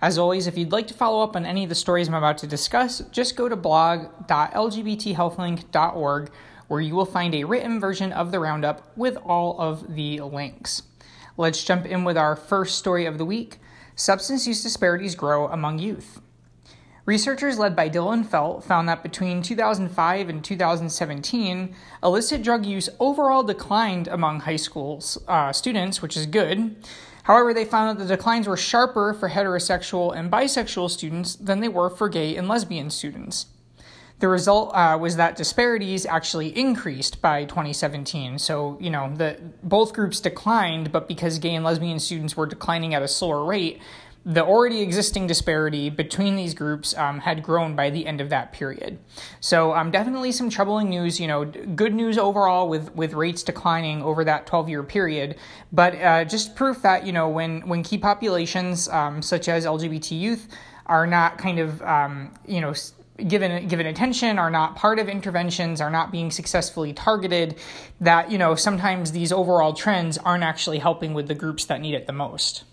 As always, if you'd like to follow up on any of the stories I'm about to discuss, just go to blog.lgbthealthlink.org where you will find a written version of the roundup with all of the links. Let's jump in with our first story of the week Substance use disparities grow among youth. Researchers led by Dylan Felt found that between 2005 and 2017, illicit drug use overall declined among high school uh, students, which is good. However, they found that the declines were sharper for heterosexual and bisexual students than they were for gay and lesbian students. The result uh, was that disparities actually increased by 2017. So, you know, the both groups declined, but because gay and lesbian students were declining at a slower rate, the already existing disparity between these groups um, had grown by the end of that period. So, um, definitely some troubling news. You know, good news overall with with rates declining over that 12 year period, but uh, just proof that you know when when key populations um, such as LGBT youth are not kind of um, you know given given attention are not part of interventions are not being successfully targeted that you know sometimes these overall trends aren't actually helping with the groups that need it the most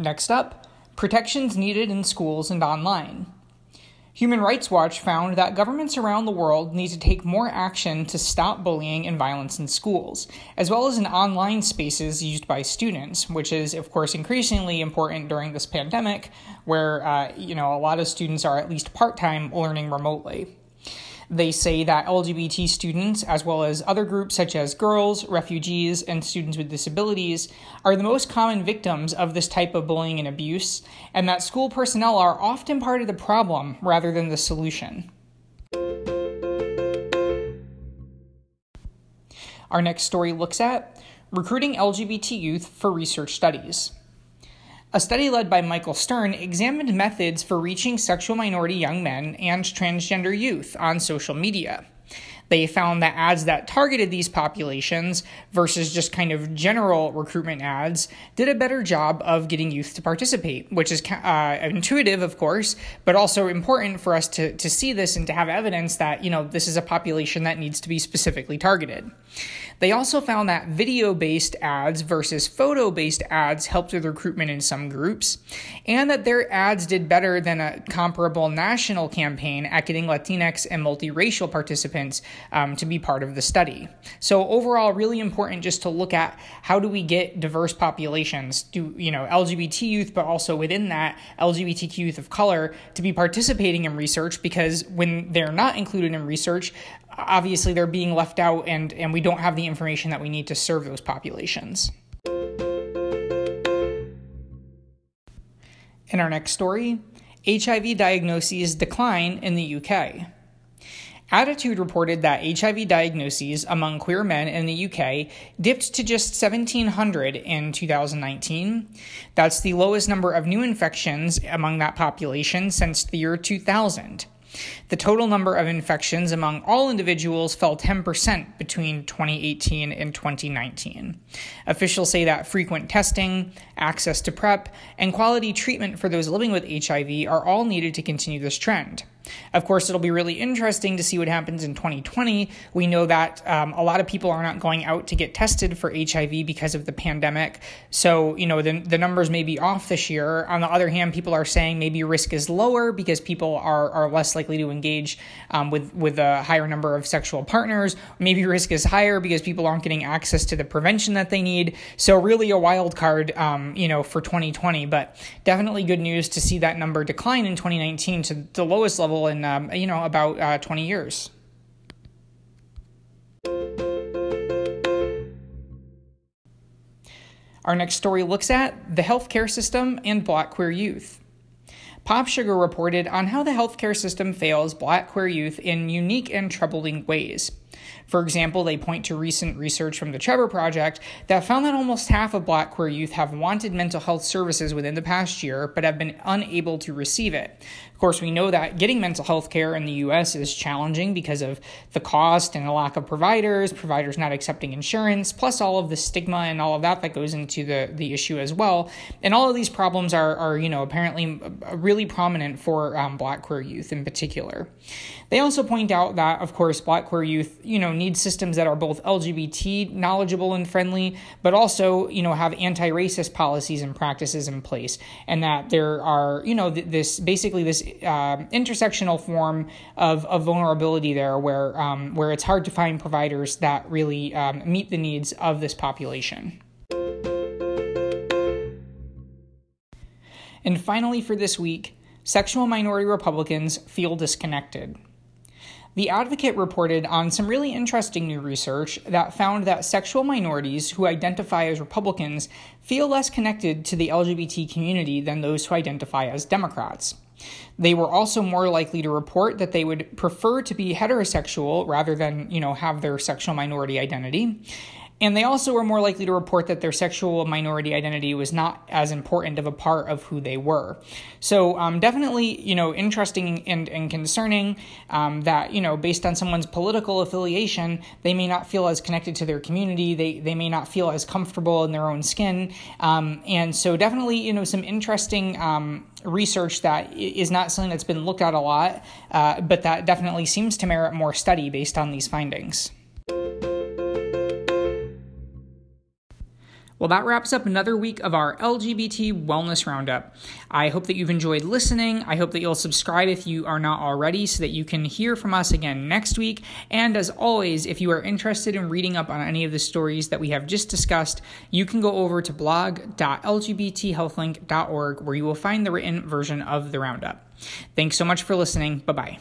Next up, protections needed in schools and online. Human Rights Watch found that governments around the world need to take more action to stop bullying and violence in schools, as well as in online spaces used by students, which is, of course, increasingly important during this pandemic, where uh, you know a lot of students are at least part time learning remotely. They say that LGBT students, as well as other groups such as girls, refugees, and students with disabilities, are the most common victims of this type of bullying and abuse, and that school personnel are often part of the problem rather than the solution. Our next story looks at recruiting LGBT youth for research studies. A study led by Michael Stern examined methods for reaching sexual minority young men and transgender youth on social media. They found that ads that targeted these populations versus just kind of general recruitment ads did a better job of getting youth to participate, which is uh, intuitive, of course, but also important for us to, to see this and to have evidence that, you know, this is a population that needs to be specifically targeted. They also found that video based ads versus photo based ads helped with recruitment in some groups, and that their ads did better than a comparable national campaign at getting Latinx and multiracial participants um, to be part of the study. So, overall, really important just to look at how do we get diverse populations, do you know, LGBT youth, but also within that, LGBTQ youth of color to be participating in research because when they're not included in research, obviously they're being left out and, and we don't have the information that we need to serve those populations. In our next story, HIV diagnoses decline in the UK. Attitude reported that HIV diagnoses among queer men in the UK dipped to just 1,700 in 2019. That's the lowest number of new infections among that population since the year 2000. The total number of infections among all individuals fell 10% between 2018 and 2019. Officials say that frequent testing, access to PrEP, and quality treatment for those living with HIV are all needed to continue this trend. Of course, it'll be really interesting to see what happens in 2020. We know that um, a lot of people are not going out to get tested for HIV because of the pandemic. So, you know, the, the numbers may be off this year. On the other hand, people are saying maybe risk is lower because people are, are less likely to engage um, with, with a higher number of sexual partners. Maybe risk is higher because people aren't getting access to the prevention that they need. So, really a wild card, um, you know, for 2020. But definitely good news to see that number decline in 2019 to the lowest level in um, you know about uh, 20 years. Our next story looks at the healthcare system and black queer youth. Pop Sugar reported on how the healthcare system fails black queer youth in unique and troubling ways. For example, they point to recent research from the Trevor Project that found that almost half of black queer youth have wanted mental health services within the past year but have been unable to receive it. Of course, we know that getting mental health care in the US is challenging because of the cost and the lack of providers, providers not accepting insurance, plus all of the stigma and all of that that goes into the, the issue as well. And all of these problems are, are you know, apparently really prominent for um, black queer youth in particular. They also point out that, of course, black queer youth, you know, need systems that are both LGBT knowledgeable and friendly, but also, you know, have anti-racist policies and practices in place, and that there are, you know, th- this basically this uh, intersectional form of, of vulnerability there, where um, where it's hard to find providers that really um, meet the needs of this population. And finally, for this week, sexual minority Republicans feel disconnected. The Advocate reported on some really interesting new research that found that sexual minorities who identify as Republicans feel less connected to the LGBT community than those who identify as Democrats. They were also more likely to report that they would prefer to be heterosexual rather than, you know, have their sexual minority identity. And they also were more likely to report that their sexual minority identity was not as important of a part of who they were. So, um, definitely, you know, interesting and, and concerning um, that, you know, based on someone's political affiliation, they may not feel as connected to their community. They, they may not feel as comfortable in their own skin. Um, and so, definitely, you know, some interesting um, research that is not something that's been looked at a lot, uh, but that definitely seems to merit more study based on these findings. Well, that wraps up another week of our LGBT Wellness Roundup. I hope that you've enjoyed listening. I hope that you'll subscribe if you are not already so that you can hear from us again next week. And as always, if you are interested in reading up on any of the stories that we have just discussed, you can go over to blog.lgbthealthlink.org where you will find the written version of the roundup. Thanks so much for listening. Bye bye.